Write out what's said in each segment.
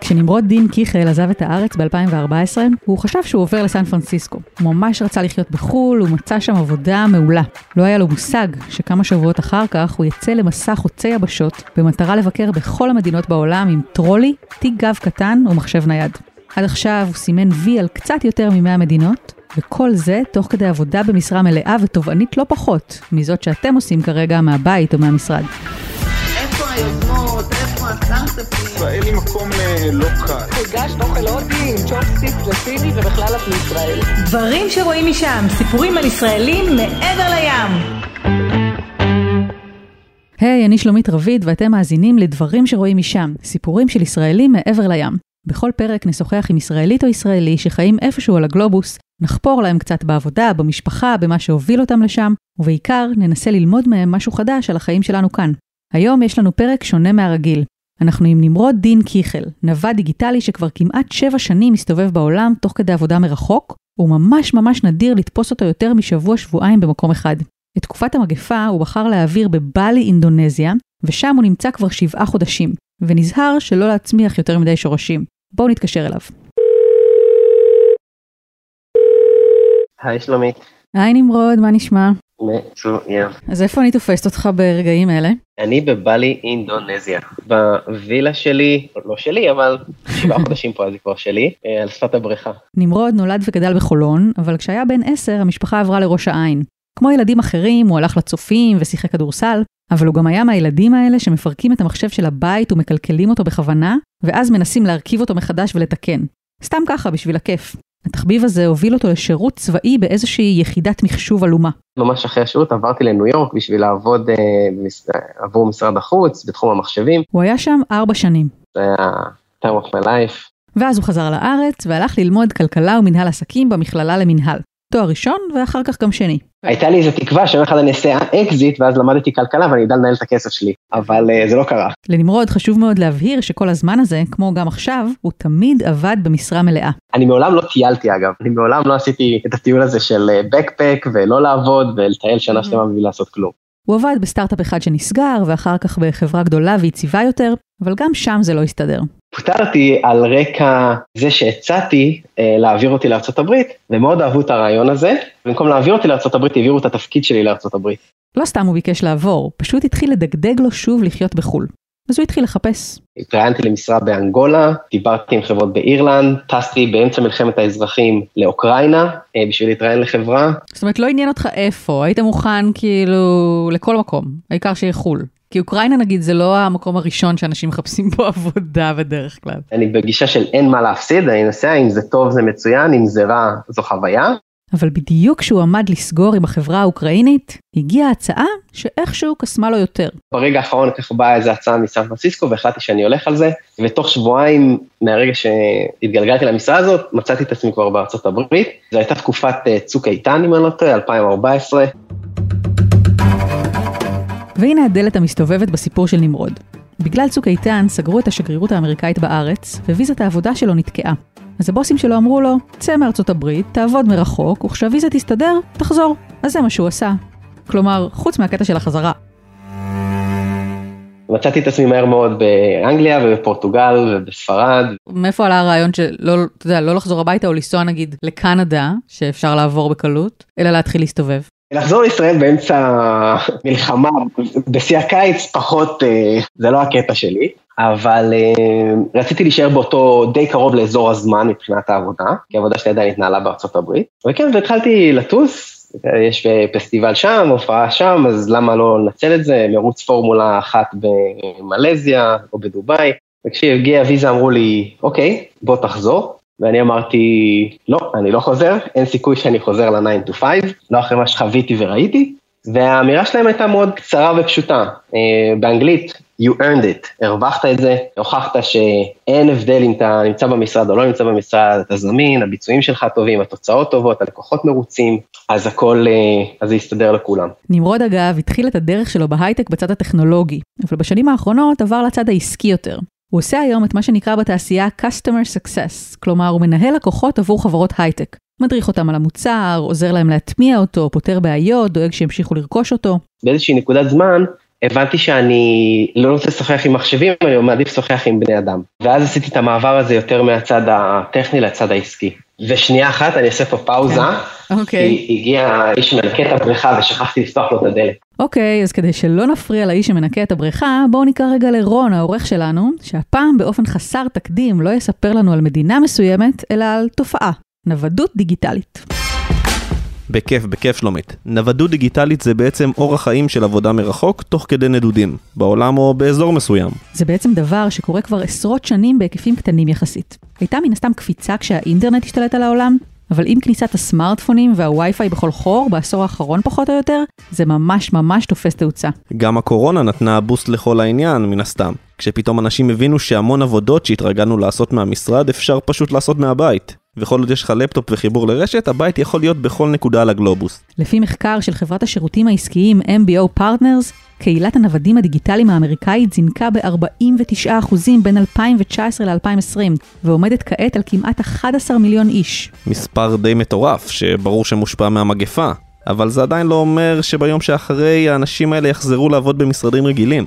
כשנמרוד דין קיכל עזב את הארץ ב-2014, הוא חשב שהוא עובר לסן פרנסיסקו. הוא ממש רצה לחיות בחו"ל, הוא מצא שם עבודה מעולה. לא היה לו מושג שכמה שבועות אחר כך הוא יצא למסע חוצה יבשות, במטרה לבקר בכל המדינות בעולם עם טרולי, תיק גב קטן ומחשב נייד. עד עכשיו הוא סימן וי על קצת יותר מ-100 מדינות, וכל זה תוך כדי עבודה במשרה מלאה ותובענית לא פחות מזאת שאתם עושים כרגע מהבית או מהמשרד. איפה היוזמות? ישראל היא מקום אה, לא קל. הגשת אוכל הודי עם צ'ופסטיק וסיני ובכלל את מישראל. דברים שרואים משם, סיפורים על ישראלים מעבר לים. היי, hey, אני שלומית רביד ואתם מאזינים לדברים שרואים משם, סיפורים של ישראלים מעבר לים. בכל פרק נשוחח עם ישראלית או ישראלי שחיים איפשהו על הגלובוס, נחפור להם קצת בעבודה, במשפחה, במה שהוביל אותם לשם, ובעיקר ננסה ללמוד מהם משהו חדש על החיים שלנו כאן. היום יש לנו פרק שונה מהרגיל. אנחנו עם נמרוד דין קיכל, נווד דיגיטלי שכבר כמעט שבע שנים מסתובב בעולם תוך כדי עבודה מרחוק, וממש ממש נדיר לתפוס אותו יותר משבוע-שבועיים במקום אחד. את תקופת המגפה הוא בחר להעביר בבלי, אינדונזיה, ושם הוא נמצא כבר שבעה חודשים, ונזהר שלא להצמיח יותר מדי שורשים. בואו נתקשר אליו. היי שלומית. היי נמרוד, מה נשמע? מצוין. אז איפה אני תופסת אותך ברגעים אלה? אני בבלי אינדונזיה. בווילה שלי, לא שלי, אבל שבעה חודשים פה אז היא כבר שלי, אה, על שפת הבריכה. נמרוד נולד וגדל בחולון, אבל כשהיה בן עשר המשפחה עברה לראש העין. כמו ילדים אחרים, הוא הלך לצופים ושיחק כדורסל, אבל הוא גם היה מהילדים האלה שמפרקים את המחשב של הבית ומקלקלים אותו בכוונה, ואז מנסים להרכיב אותו מחדש ולתקן. סתם ככה, בשביל הכיף. התחביב הזה הוביל אותו לשירות צבאי באיזושהי יחידת מחשוב עלומה. ממש אחרי השירות עברתי לניו יורק בשביל לעבוד אה, במס... עבור משרד החוץ בתחום המחשבים. הוא היה שם ארבע שנים. זה היה time of my life. ואז הוא חזר לארץ והלך ללמוד כלכלה ומנהל עסקים במכללה למנהל. תואר ראשון ואחר כך גם שני. הייתה לי איזו תקווה שיום אחד אני אעשה אקזיט ואז למדתי כלכלה ואני אדע לנהל את הכסף שלי, אבל אה, זה לא קרה. לנמרוד חשוב מאוד להבהיר שכל הזמן הזה, כמו גם עכשיו, הוא תמיד עבד במשרה מלאה. אני מעולם לא טיילתי אגב, אני מעולם לא עשיתי את הטיול הזה של בקפק ולא לעבוד ולטייל שנה שלמה בשביל לעשות כלום. הוא עבד בסטארט-אפ אחד שנסגר, ואחר כך בחברה גדולה ויציבה יותר, אבל גם שם זה לא הסתדר. פוטרתי על רקע זה שהצעתי אה, להעביר אותי לארה"ב, ומאוד אהבו את הרעיון הזה. במקום להעביר אותי לארה"ב, העבירו את התפקיד שלי לארה"ב. לא סתם הוא ביקש לעבור, פשוט התחיל לדגדג לו שוב לחיות בחו"ל. אז הוא התחיל לחפש. התראיינתי למשרה באנגולה, דיברתי עם חברות באירלנד, טסתי באמצע מלחמת האזרחים לאוקראינה אה, בשביל להתראיין לחברה. זאת אומרת, לא עניין אותך איפה, היית מוכן כאילו לכל מקום, העיקר שיהיה חו"ל. כי אוקראינה נגיד זה לא המקום הראשון שאנשים מחפשים פה עבודה בדרך כלל. אני בגישה של אין מה להפסיד, אני נוסע, אם זה טוב זה מצוין, אם זה רע זו חוויה. אבל בדיוק כשהוא עמד לסגור עם החברה האוקראינית, הגיעה הצעה שאיכשהו קסמה לו יותר. ברגע האחרון ככה באה איזו הצעה מסן פרנסיסקו והחלטתי שאני הולך על זה, ותוך שבועיים מהרגע שהתגלגלתי למשרה הזאת, מצאתי את עצמי כבר בארצות הברית. זו הייתה תקופת אה, צוק איתן, אם אני לא טועה, 2014. והנה הדלת המסתובבת בסיפור של נמרוד. בגלל צוק איתן סגרו את השגרירות האמריקאית בארץ, וויזת העבודה שלו נתקעה. אז הבוסים שלו אמרו לו, צא מארצות הברית, תעבוד מרחוק, וכשהוויזה תסתדר, תחזור. אז זה מה שהוא עשה. כלומר, חוץ מהקטע של החזרה. מצאתי את עצמי מהר מאוד באנגליה ובפורטוגל ובספרד. מאיפה עלה הרעיון שלא, אתה יודע, לא לחזור הביתה או לנסוע נגיד לקנדה, שאפשר לעבור בקלות, אלא להתחיל להסתובב? לחזור לישראל באמצע מלחמה, בשיא הקיץ פחות, אה, זה לא הקטע שלי, אבל אה, רציתי להישאר באותו די קרוב לאזור הזמן מבחינת העבודה, כי העבודה שלי עדיין התנהלה בארצות הברית, וכן, והתחלתי לטוס, יש פסטיבל שם, הופעה שם, אז למה לא לנצל את זה, מרוץ פורמולה אחת במלזיה או בדובאי, וכשהגיעה הוויזה אמרו לי, אוקיי, בוא תחזור, ואני אמרתי, לא, אני לא חוזר, אין סיכוי שאני חוזר ל-9 to 5, לא אחרי מה שחוויתי וראיתי, והאמירה שלהם הייתה מאוד קצרה ופשוטה, uh, באנגלית, you earned it, הרווחת את זה, הוכחת שאין הבדל אם אתה נמצא במשרד או לא נמצא במשרד, אתה זמין, הביצועים שלך טובים, התוצאות טובות, הלקוחות מרוצים, אז הכל, uh, אז זה יסתדר לכולם. נמרוד אגב התחיל את הדרך שלו בהייטק בצד הטכנולוגי, אבל בשנים האחרונות עבר לצד העסקי יותר. הוא עושה היום את מה שנקרא בתעשייה Customer Success, כלומר הוא מנהל לקוחות עבור חברות הייטק. מדריך אותם על המוצר, עוזר להם להטמיע אותו, פותר בעיות, דואג שימשיכו לרכוש אותו. באיזושהי נקודת זמן הבנתי שאני לא רוצה לשוחח עם מחשבים, אני מעדיף לשוחח עם בני אדם. ואז עשיתי את המעבר הזה יותר מהצד הטכני לצד העסקי. ושנייה אחת, אני אעשה פה פאוזה, אוקיי. כי הגיע האיש שמנקה את הבריכה ושכחתי לפתוח לו את הדלת. אוקיי, אז כדי שלא נפריע לאיש שמנקה את הבריכה, בואו נקרא רגע לרון, העורך שלנו, שהפעם באופן חסר תקדים לא יספר לנו על מדינה מסוימת, אלא על תופעה, נוודות דיגיטלית. בכיף, בכיף שלומית. נוודות דיגיטלית זה בעצם אורח חיים של עבודה מרחוק תוך כדי נדודים, בעולם או באזור מסוים. זה בעצם דבר שקורה כבר עשרות שנים בהיקפים קטנים יחסית. הייתה מן הסתם קפיצה כשהאינטרנט השתלט על העולם, אבל עם כניסת הסמארטפונים והווי-פיי בכל חור, בעשור האחרון פחות או יותר, זה ממש ממש תופס תאוצה. גם הקורונה נתנה בוסט לכל העניין, מן הסתם. כשפתאום אנשים הבינו שהמון עבודות שהתרגלנו לעשות מהמשרד אפשר פשוט לעשות מהבית. וכל עוד יש לך לפטופ וחיבור לרשת, הבית יכול להיות בכל נקודה על הגלובוס. לפי מחקר של חברת השירותים העסקיים MBO Partners, קהילת הנוודים הדיגיטליים האמריקאית זינקה ב-49% בין 2019 ל-2020, ועומדת כעת על כמעט 11 מיליון איש. מספר די מטורף, שברור שמושפע מהמגפה. אבל זה עדיין לא אומר שביום שאחרי האנשים האלה יחזרו לעבוד במשרדים רגילים.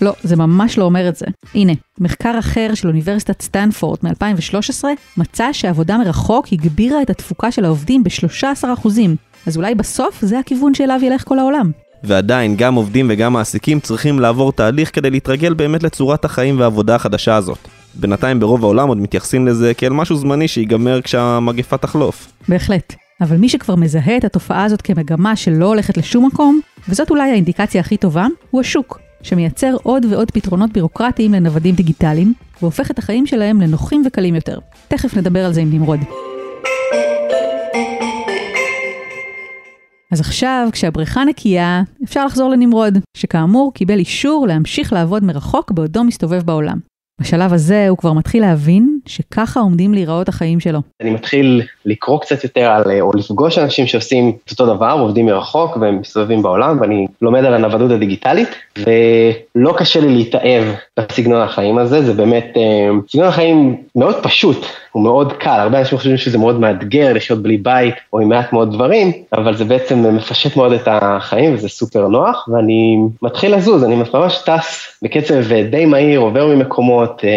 לא, זה ממש לא אומר את זה. הנה, מחקר אחר של אוניברסיטת סטנפורד מ-2013 מצא שעבודה מרחוק הגבירה את התפוקה של העובדים ב-13%. אז אולי בסוף זה הכיוון שאליו ילך כל העולם. ועדיין, גם עובדים וגם מעסיקים צריכים לעבור תהליך כדי להתרגל באמת לצורת החיים והעבודה החדשה הזאת. בינתיים ברוב העולם עוד מתייחסים לזה כאל משהו זמני שיגמר כשהמגפה תחלוף. בהחלט. אבל מי שכבר מזהה את התופעה הזאת כמגמה שלא הולכת לשום מקום, וזאת אולי האינדיקציה הכי טובה, הוא השוק, שמייצר עוד ועוד פתרונות בירוקרטיים לנוודים דיגיטליים, והופך את החיים שלהם לנוחים וקלים יותר. תכף נדבר על זה עם נמרוד. אז עכשיו, כשהבריכה נקייה, אפשר לחזור לנמרוד, שכאמור קיבל אישור להמשיך לעבוד מרחוק בעודו מסתובב בעולם. בשלב הזה הוא כבר מתחיל להבין שככה עומדים להיראות החיים שלו. אני מתחיל לקרוא קצת יותר על, או לפגוש אנשים שעושים את אותו דבר, עובדים מרחוק והם מסתובבים בעולם, ואני לומד על הנוודות הדיגיטלית, ולא קשה לי להתאהב בסגנון החיים הזה, זה באמת אה, סגנון החיים מאוד פשוט, הוא מאוד קל, הרבה אנשים חושבים שזה מאוד מאתגר לחיות בלי בית או עם מעט מאוד דברים, אבל זה בעצם מפשט מאוד את החיים וזה סופר נוח, ואני מתחיל לזוז, אני ממש טס בקצב די מהיר, עובר ממקומות, אה,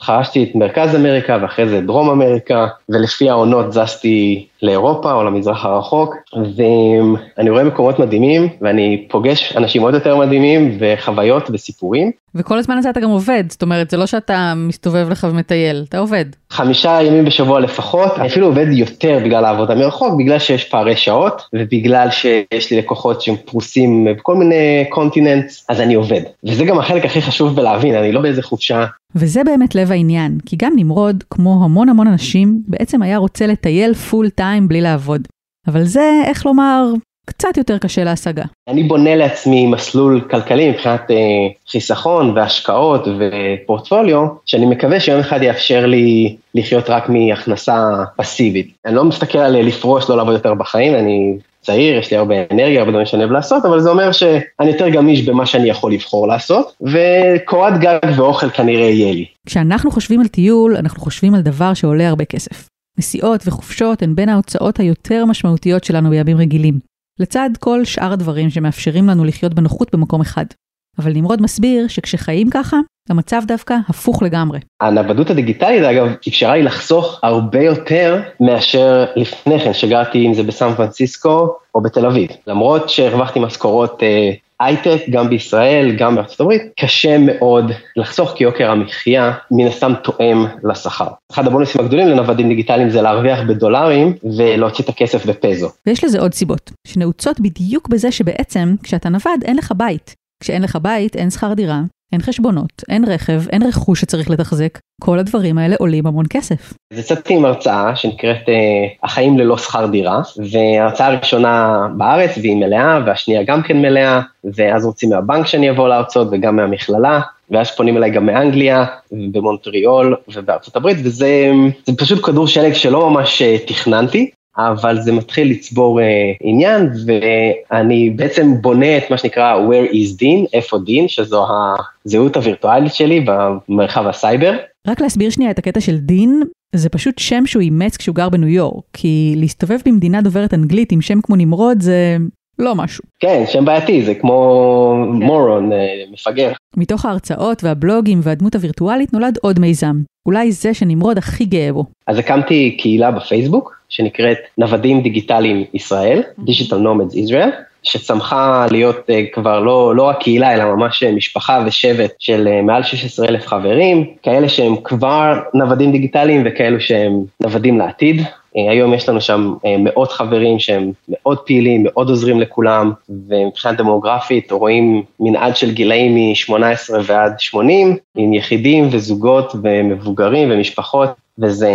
חרשתי את מרכז אמריקה ואחרי זה דרום אמריקה, ולפי העונות זזתי לאירופה או למזרח הרחוק, ואני רואה מקומות מדהימים, ואני פוגש אנשים עוד יותר מדהימים, וחוויות וסיפורים. וכל הזמן הזה אתה גם עובד, זאת אומרת, זה לא שאתה מסתובב לך ומטייל, אתה עובד. חמישה ימים בשבוע לפחות, אני אפילו עובד יותר בגלל העבודה מרחוק, בגלל שיש פערי שעות, ובגלל שיש לי לקוחות שהם פרוסים בכל מיני continents, אז אני עובד. וזה גם החלק הכי חשוב בלהבין, אני לא באיזה חופשה. וזה באמת לב העניין, כי גם נמרוד, כמו המון המון אנשים, בעצם היה רוצה לטייל full time בלי לעבוד. אבל זה, איך לומר, קצת יותר קשה להשגה. אני בונה לעצמי מסלול כלכלי מבחינת אה, חיסכון והשקעות ופורטפוליו, שאני מקווה שיום אחד יאפשר לי לחיות רק מהכנסה פסיבית. אני לא מסתכל על לפרוש, לא לעבוד יותר בחיים, אני צעיר, יש לי הרבה אנרגיה, הרבה דברים שאני אוהב לעשות, אבל זה אומר שאני יותר גמיש במה שאני יכול לבחור לעשות, וקורת גג ואוכל כנראה יהיה לי. כשאנחנו חושבים על טיול, אנחנו חושבים על דבר שעולה הרבה כסף. נסיעות וחופשות הן בין ההוצאות היותר משמעותיות שלנו בימים רגילים, לצד כל שאר הדברים שמאפשרים לנו לחיות בנוחות במקום אחד. אבל נמרוד מסביר שכשחיים ככה, המצב דווקא הפוך לגמרי. הנוודות הדיגיטלית, אגב, אפשרה לי לחסוך הרבה יותר מאשר לפני כן, שגרתי אם זה בסן פרנסיסקו או בתל אביב. למרות שהרווחתי משכורות אה, הייטק, גם בישראל, גם בארצות הברית, קשה מאוד לחסוך כי יוקר המחיה מן הסתם תואם לשכר. אחד הבונוסים הגדולים לנוודים דיגיטליים זה להרוויח בדולרים ולהוציא את הכסף בפזו. ויש לזה עוד סיבות, שנעוצות בדיוק בזה שבעצם כשאתה נווד אין לך בית. כשאין לך בית אין שכר דירה, אין חשבונות, אין רכב, אין רכוש שצריך לתחזק, כל הדברים האלה עולים המון כסף. אז יצאתי עם הרצאה שנקראת uh, החיים ללא שכר דירה, וההרצאה הראשונה בארץ והיא מלאה, והשנייה גם כן מלאה, ואז רוצים מהבנק שאני אבוא להרצות וגם מהמכללה, ואז פונים אליי גם מאנגליה, במונטריאול ובארצות הברית, וזה פשוט כדור שלג שלא ממש אה, תכננתי, אבל זה מתחיל לצבור אה, עניין, ואני בעצם בונה את מה שנקרא where is Dean, איפה דין, שזו הזהות הווירטואלית שלי במרחב הסייבר. רק להסביר שנייה את הקטע של דין, זה פשוט שם שהוא אימץ כשהוא גר בניו יורק, כי להסתובב במדינה דוברת אנגלית עם שם כמו נמרוד זה לא משהו. כן, שם בעייתי, זה כמו moron, אה, מפגר. מתוך ההרצאות והבלוגים והדמות הווירטואלית נולד עוד מיזם. אולי זה שנמרוד הכי גאה בו. אז הקמתי קהילה בפייסבוק, שנקראת נוודים דיגיטליים ישראל, Digital Nomads Israel, שצמחה להיות uh, כבר לא, לא רק קהילה, אלא ממש משפחה ושבט של מעל 16 אלף חברים, כאלה שהם כבר נוודים דיגיטליים וכאלו שהם נוודים לעתיד. Uh, היום יש לנו שם uh, מאות חברים שהם מאוד פעילים, מאוד עוזרים לכולם, ומבחינה דמוגרפית רואים מנעד של גילאים מ-18 ועד 80, עם יחידים וזוגות ומבוגרים ומשפחות. וזה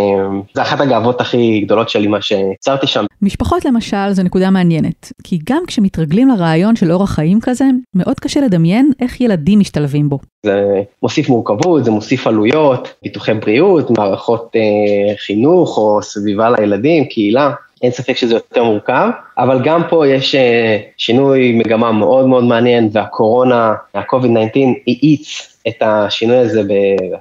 אחת הגאוות הכי גדולות שלי, מה שיצרתי שם. משפחות למשל זו נקודה מעניינת, כי גם כשמתרגלים לרעיון של אורח חיים כזה, מאוד קשה לדמיין איך ילדים משתלבים בו. זה מוסיף מורכבות, זה מוסיף עלויות, פיתוחי בריאות, מערכות אה, חינוך או סביבה לילדים, קהילה. אין ספק שזה יותר מורכב, אבל גם פה יש אה, שינוי מגמה מאוד מאוד מעניין, והקורונה, ה-COVID-19 האיץ את השינוי הזה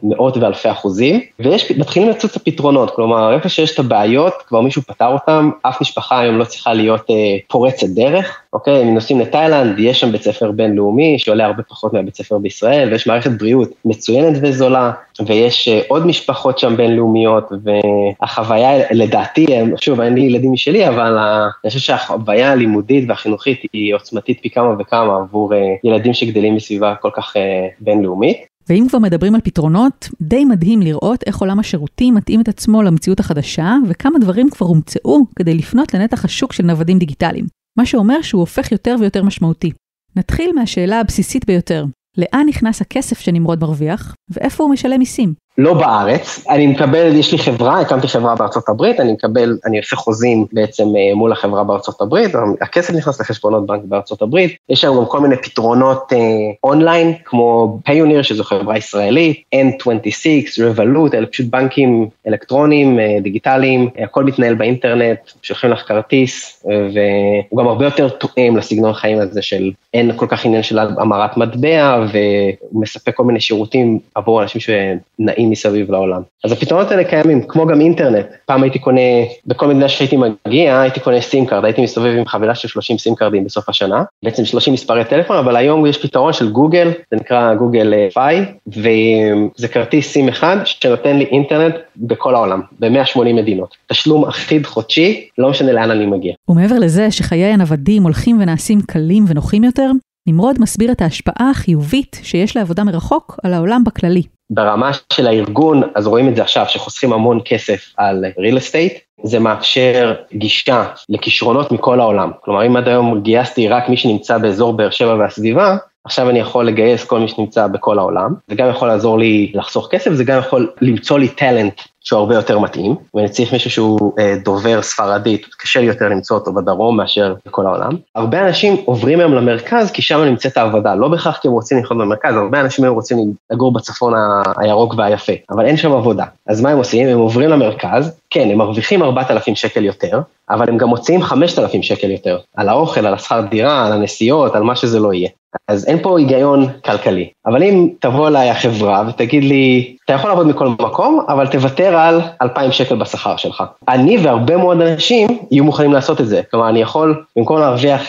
במאות ואלפי אחוזים, ויש, מתחילים לצוץ הפתרונות, כלומר, איפה שיש את הבעיות, כבר מישהו פתר אותם, אף משפחה היום לא צריכה להיות אה, פורצת דרך, אוקיי, אם נוסעים לתאילנד, יש שם בית ספר בינלאומי שעולה הרבה פחות מהבית ספר בישראל, ויש מערכת בריאות מצוינת וזולה, ויש אה, עוד משפחות שם בינלאומיות, והחוויה, לדעתי, שוב, אין לי ילדים משלי, אבל אני חושב שהחוויה הלימודית והחינוכית היא עוצמתית פי כמה וכמה עבור אה, ילדים שגדלים בסביבה כל כך אה, בינלאומית. ואם כבר מדברים על פתרונות, די מדהים לראות איך עולם השירותים מתאים את עצמו למציאות החדשה, וכמה דברים כבר הומצאו כדי לפנות לנתח השוק של נוודים דיגיטליים. מה שאומר שהוא הופך יותר ויותר משמעותי. נתחיל מהשאלה הבסיסית ביותר, לאן נכנס הכסף שנמרוד מרוויח, ואיפה הוא משלם מיסים? לא בארץ, אני מקבל, יש לי חברה, הקמתי חברה בארצות הברית, אני מקבל, אני עושה חוזים בעצם אה, מול החברה בארצות הברית, הכסף נכנס לחשבונות בנק בארצות הברית, יש לנו גם כל מיני פתרונות אה, אונליין, כמו Payoneer, שזו חברה ישראלית, N26, Revolut, אלה פשוט בנקים אלקטרוניים, אה, דיגיטליים, הכל מתנהל באינטרנט, שולחים לך כרטיס, אה, והוא גם הרבה יותר תואם לסגנון החיים הזה של אין כל כך עניין של המרת מטבע, והוא מספק כל מיני שירותים עבור אנשים שנעים. נעים מסביב לעולם. אז הפתרונות האלה קיימים, כמו גם אינטרנט. פעם הייתי קונה, בכל מדינה שהייתי מגיע, הייתי קונה SIM card, הייתי מסתובב עם חבילה של 30 SIM card ים בסוף השנה, בעצם 30 מספרי טלפון, אבל היום יש פתרון של גוגל, זה נקרא Google Fi, וזה כרטיס סים אחד שנותן לי אינטרנט בכל העולם, ב-180 מדינות. תשלום אחיד חודשי, לא משנה לאן אני מגיע. ומעבר לזה שחיי הנוודים הולכים ונעשים קלים ונוחים יותר, נמרוד מסביר את ההשפעה החיובית שיש לעבודה מרחוק על העולם בכללי. ברמה של הארגון, אז רואים את זה עכשיו, שחוסכים המון כסף על real estate, זה מאפשר גישה לכישרונות מכל העולם. כלומר, אם עד היום גייסתי רק מי שנמצא באזור באר שבע והסביבה, עכשיו אני יכול לגייס כל מי שנמצא בכל העולם, זה גם יכול לעזור לי לחסוך כסף, זה גם יכול למצוא לי טאלנט שהוא הרבה יותר מתאים, ואני צריך מישהו שהוא אה, דובר ספרדית, קשה לי יותר למצוא אותו בדרום מאשר בכל העולם. הרבה אנשים עוברים היום למרכז כי שם נמצאת העבודה, לא בהכרח כי הם רוצים לחיות במרכז, הרבה אנשים היום רוצים לגור בצפון הירוק והיפה, אבל אין שם עבודה. אז מה הם עושים? הם עוברים למרכז, כן, הם מרוויחים 4,000 שקל יותר, אבל הם גם מוציאים 5,000 שקל יותר, על האוכל, על השכר דירה, על הנסיעות, על מה שזה לא יהיה. אז אין פה היגיון כלכלי. אבל אם תבוא אליי החברה ותגיד לי, אתה יכול לעבוד מכל מקום, אבל תוותר על 2,000 שקל בשכר שלך. אני והרבה מאוד אנשים יהיו מוכנים לעשות את זה. כלומר, אני יכול, במקום להרוויח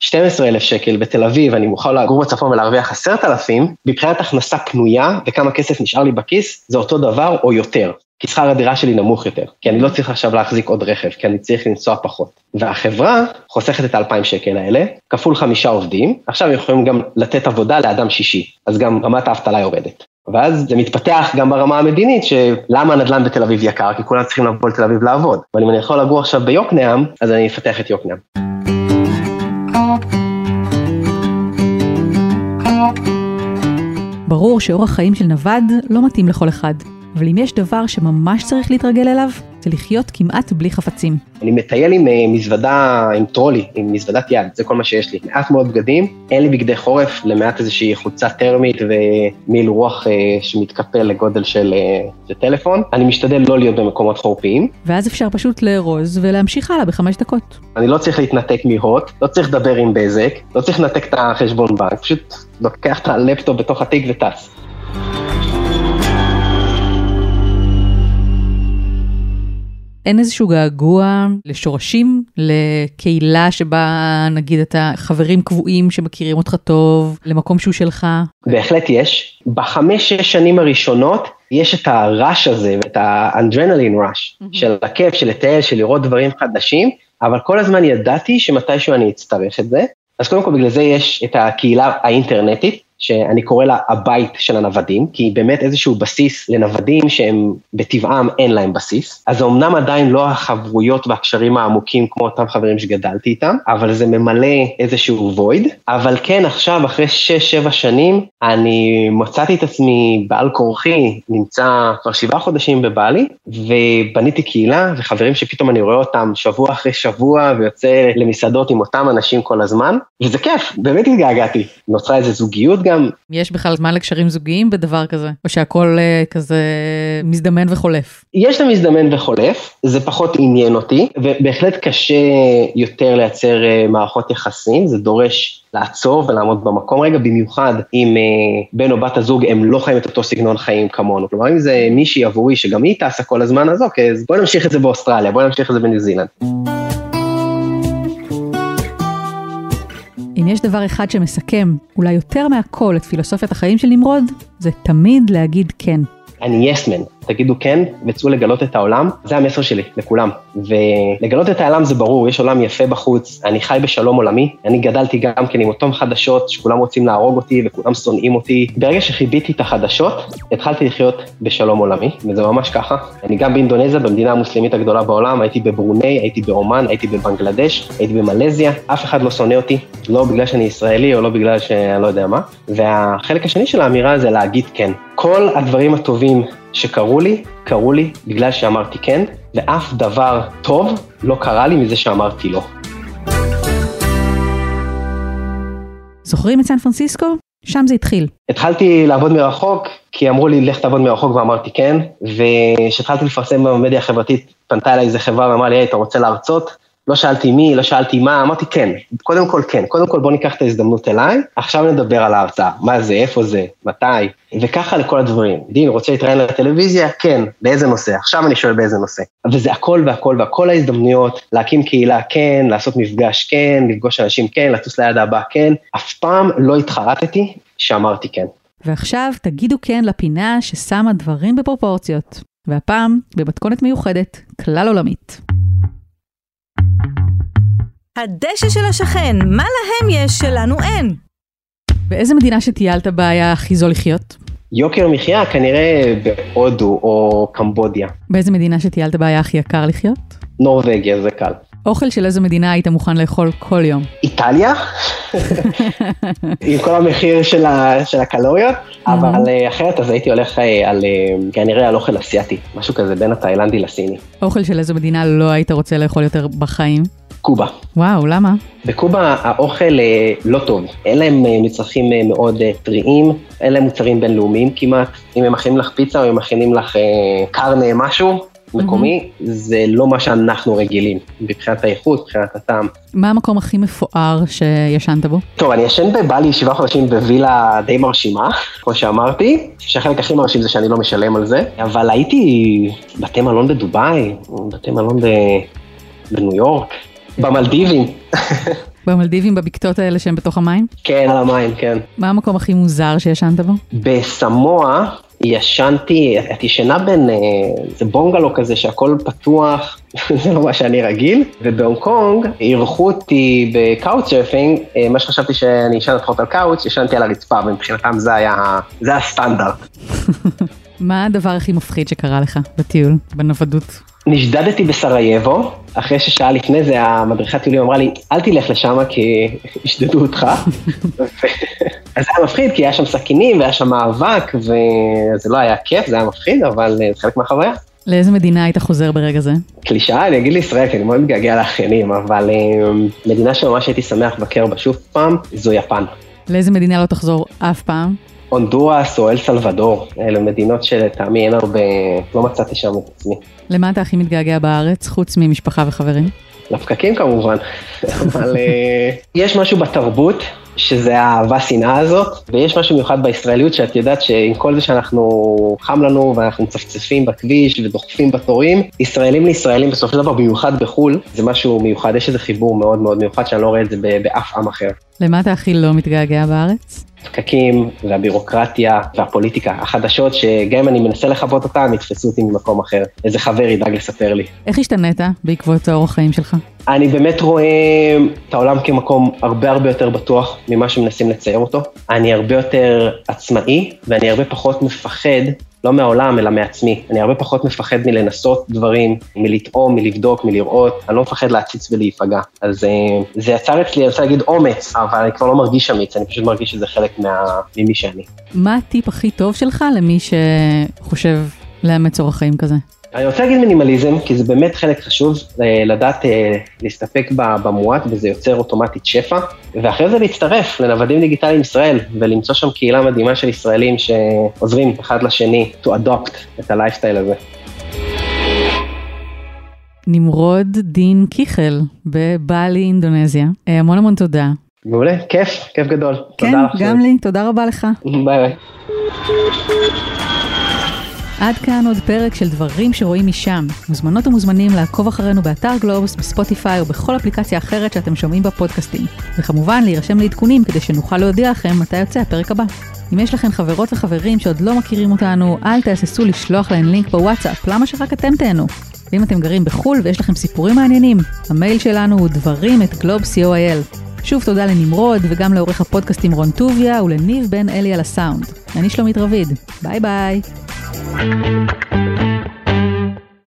12,000 אה, שקל בתל אביב, אני מוכן לגור בצפון ולהרוויח 10,000, מבחינת הכנסה פנויה וכמה כסף נשאר לי בכיס, זה אותו דבר או יותר. כי שכר הדירה שלי נמוך יותר, כי אני לא צריך עכשיו להחזיק עוד רכב, כי אני צריך לנסוע פחות. והחברה חוסכת את ה-2,000 שקל האלה, כפול חמישה עובדים, עכשיו יכולים גם לתת עבודה לאדם שישי, אז גם רמת האבטלה יורדת. ואז זה מתפתח גם ברמה המדינית, שלמה הנדל"ן בתל אביב יקר? כי כולם צריכים לבוא לתל אביב לעבוד. אבל אם אני יכול לגור עכשיו ביוקנעם, אז אני אפתח את יוקנעם. ברור שאורח חיים של נווד לא מתאים לכל אחד. אבל אם יש דבר שממש צריך להתרגל אליו, זה לחיות כמעט בלי חפצים. אני מטייל עם אה, מזוודה, עם טרולי, עם מזוודת יד, זה כל מה שיש לי. מעט מאוד בגדים, אין לי בגדי חורף, למעט איזושהי חולצה טרמית ומיל רוח אה, שמתקפל לגודל של, אה, של טלפון. אני משתדל לא להיות במקומות חורפיים. ואז אפשר פשוט לארוז ולהמשיך הלאה בחמש דקות. אני לא צריך להתנתק מהוט, לא צריך לדבר עם בזק, לא צריך לנתק את החשבון בנק, פשוט לוקח את הלפטופ בתוך התיק וטס. אין איזשהו געגוע לשורשים, לקהילה שבה נגיד אתה חברים קבועים שמכירים אותך טוב, למקום שהוא שלך? בהחלט יש. בחמש-שש שנים הראשונות יש את הרעש הזה ואת האנדרנלין ראש של הכיף, של לטייל, של לראות דברים חדשים, אבל כל הזמן ידעתי שמתישהו אני אצטרך את זה. אז קודם כל בגלל זה יש את הקהילה האינטרנטית, שאני קורא לה הבית של הנוודים, כי היא באמת איזשהו בסיס לנוודים שהם בטבעם אין להם בסיס. אז זה אמנם עדיין לא החברויות והקשרים העמוקים כמו אותם חברים שגדלתי איתם, אבל זה ממלא איזשהו וויד. אבל כן, עכשיו, אחרי 6-7 שנים, אני מצאתי את עצמי בעל כורחי, נמצא כבר שבעה חודשים בבלי, ובניתי קהילה, וחברים שפתאום אני רואה אותם שבוע אחרי שבוע, ויוצא למסעדות עם אותם אנשים כל הזמן, וזה כיף, באמת התגעגעתי. נוצרה איזו זוגיות גם, יש בכלל זמן לקשרים זוגיים בדבר כזה? או שהכל אה, כזה מזדמן וחולף? יש את המזדמן וחולף, זה פחות עניין אותי, ובהחלט קשה יותר לייצר אה, מערכות יחסים, זה דורש לעצור ולעמוד במקום רגע, במיוחד אם אה, בן או בת הזוג הם לא חיים את אותו סגנון חיים כמונו. כלומר, אם זה מישהי עבורי שגם היא טסה כל הזמן, אז אוקיי, אז בואי נמשיך את זה באוסטרליה, בואי נמשיך את זה בניו זילנד. אם יש דבר אחד שמסכם, אולי יותר מהכל, את פילוסופיית החיים של נמרוד, זה תמיד להגיד כן. אני יסמן, תגידו כן וצאו לגלות את העולם, זה המסר שלי לכולם. ולגלות את העולם זה ברור, יש עולם יפה בחוץ, אני חי בשלום עולמי, אני גדלתי גם כן עם אותם חדשות שכולם רוצים להרוג אותי וכולם שונאים אותי. ברגע שחיביתי את החדשות, התחלתי לחיות בשלום עולמי, וזה ממש ככה. אני גם באינדונזיה, במדינה המוסלמית הגדולה בעולם, הייתי בברוני, הייתי באומן, הייתי בבנגלדש, הייתי במלזיה, אף אחד לא שונא אותי, לא בגלל שאני ישראלי או לא בגלל שאני לא יודע מה. והחלק השני של האמירה זה להגיד כן. כל הדברים הטובים שקרו לי, קרו לי בגלל שאמרתי כן, ואף דבר טוב לא קרה לי מזה שאמרתי לא. זוכרים את סן פרנסיסקו? שם זה התחיל. התחלתי לעבוד מרחוק, כי אמרו לי, לך תעבוד מרחוק, ואמרתי כן, וכשהתחלתי לפרסם במדיה החברתית, פנתה אליי איזה חברה ואמרה לי, היי, אתה רוצה להרצות? לא שאלתי מי, לא שאלתי מה, אמרתי כן, קודם כל כן, קודם כל בוא ניקח את ההזדמנות אליי, עכשיו נדבר על ההרצאה, מה זה, איפה זה, מתי, וככה לכל הדברים. דין, רוצה להתראיין לטלוויזיה? כן, באיזה נושא? עכשיו אני שואל באיזה נושא. וזה הכל והכל והכל ההזדמנויות, להקים קהילה כן, לעשות מפגש כן, לפגוש אנשים כן, לטוס ליד הבא כן, אף פעם לא התחרטתי שאמרתי כן. ועכשיו תגידו כן לפינה ששמה דברים בפרופורציות, והפעם במתכונת מיוחדת, כלל עולמית. הדשא של השכן, מה להם יש שלנו אין? באיזה מדינה שטיילת בה היה הכי זול לחיות? יוקר מחיה כנראה בהודו או קמבודיה. באיזה מדינה שטיילת בה היה הכי יקר לחיות? נורבגיה זה קל. אוכל של איזו מדינה היית מוכן לאכול כל יום? איטליה, עם כל המחיר של, ה, של הקלוריות, אבל אה, אחרת אז הייתי הולך אה, על אה, כנראה על אוכל אסיאתי, משהו כזה בין התאילנדי לסיני. אוכל של איזו מדינה לא היית רוצה לאכול יותר בחיים? קובה. וואו, למה? בקובה האוכל אה, לא טוב, אין להם אה, מצרכים אה, מאוד טריים, אין להם מוצרים בינלאומיים כמעט. אם הם מכינים לך פיצה או הם מכינים לך קרנה משהו מקומי, זה לא מה שאנחנו רגילים, מבחינת האיכות, מבחינת הטעם. מה המקום הכי מפואר שישנת בו? טוב, אני ישן בבלי שבעה חודשים בווילה די מרשימה, כמו שאמרתי, שהחלק הכי מרשים זה שאני לא משלם על זה, אבל הייתי בתי מלון בדובאי, בתי מלון ב... בניו יורק, במלדיבים. במלדיבים, בבקתות האלה שהם בתוך המים? כן, על המים, כן. מה המקום הכי מוזר שישנת בו? בסמואה ישנתי, את ישנה בין, אה, זה בונגלו כזה שהכל פתוח, זה לא מה שאני רגיל, ובהונג קונג אירחו אותי ב couch surfing, אה, מה שחשבתי שאני אשן לפחות על קאוט, ישנתי על הרצפה, ומבחינתם זה היה, זה הסטנדרט. מה הדבר הכי מפחיד שקרה לך בטיול, בנוודות? נשדדתי בסרייבו, אחרי ששעה לפני זה המדריכת טיולים אמרה לי, אל תלך לשם כי ישדדו אותך. אז זה היה מפחיד, כי היה שם סכינים והיה שם מאבק, וזה לא היה כיף, זה היה מפחיד, אבל זה חלק מהחוויה. לאיזה מדינה היית חוזר ברגע זה? קלישאה, אני אגיד לישראל, כי אני מאוד מתגעגע לאחיינים, אבל אה, מדינה שממש הייתי שמח לבקר בה שוב פעם, זו יפן. לאיזה מדינה לא תחזור אף פעם? הונדורס או אל סלבדור, אלה מדינות שלטעמי אין הרבה, לא מצאתי שם את עצמי. למה אתה הכי מתגעגע בארץ, חוץ ממשפחה וחברים? לפקקים כמובן, אבל אה, יש משהו בתרבות שזה האהבה שנאה הזאת, ויש משהו מיוחד בישראליות שאת יודעת שעם כל זה שאנחנו, חם לנו ואנחנו מצפצפים בכביש ודוחפים בתורים, ישראלים לישראלים בסופו של דבר, במיוחד בחו"ל, זה משהו מיוחד, יש איזה חיבור מאוד מאוד מיוחד שאני לא רואה את זה באף עם אחר. למה אתה הכי לא מתגעגע בארץ? הפקקים והבירוקרטיה והפוליטיקה, החדשות שגם אם אני מנסה לכבות אותה, הם יתפסו אותי ממקום אחר. איזה חבר ידאג לספר לי. איך השתנית בעקבות האורח חיים שלך? אני באמת רואה את העולם כמקום הרבה הרבה יותר בטוח ממה שמנסים לצייר אותו. אני הרבה יותר עצמאי ואני הרבה פחות מפחד, לא מהעולם אלא מעצמי. אני הרבה פחות מפחד מלנסות דברים, מלטעום, מלבדוק, מלראות. אני לא מפחד להציץ ולהיפגע. אז אה, זה יצר אצלי, אני רוצה להגיד אומץ, אבל אני כבר לא מרגיש אמיץ, אני פשוט מרגיש שזה חלק מה... ממי שאני. מה הטיפ הכי טוב שלך למי שחושב לאמץ אורח חיים כזה? אני רוצה להגיד מינימליזם, כי זה באמת חלק חשוב, אה, לדעת אה, להסתפק ב- במועט, וזה יוצר אוטומטית שפע, ואחרי זה להצטרף לנוודים דיגיטליים ישראל, ולמצוא שם קהילה מדהימה של ישראלים שעוזרים אחד לשני to adopt את הלייפסטייל הזה. נמרוד דין קיכל בבאלי, אינדונזיה. אה, המון המון תודה. מעולה, כיף, כיף גדול. כן, תודה לך. גם לי, תודה רבה לך. ביי ביי. עד כאן עוד פרק של דברים שרואים משם. מוזמנות ומוזמנים לעקוב אחרינו באתר גלובוס, בספוטיפיי או בכל אפליקציה אחרת שאתם שומעים בפודקאסטים. וכמובן להירשם לעדכונים כדי שנוכל להודיע לכם מתי יוצא הפרק הבא. אם יש לכם חברות וחברים שעוד לא מכירים אותנו, אל תהססו לשלוח להן לינק בוואטסאפ, למה שרק אתם תהנו? ואם אתם גרים בחו"ל ויש לכם סיפורים מעניינים, המייל שלנו הוא דברים את גלוב co.il. שוב תודה לנמרוד וגם לעורך הפודקאסטים רון טוביה ולניב בן אלי על הסאונד. אני שלומית רביד, ביי ביי. Thank you.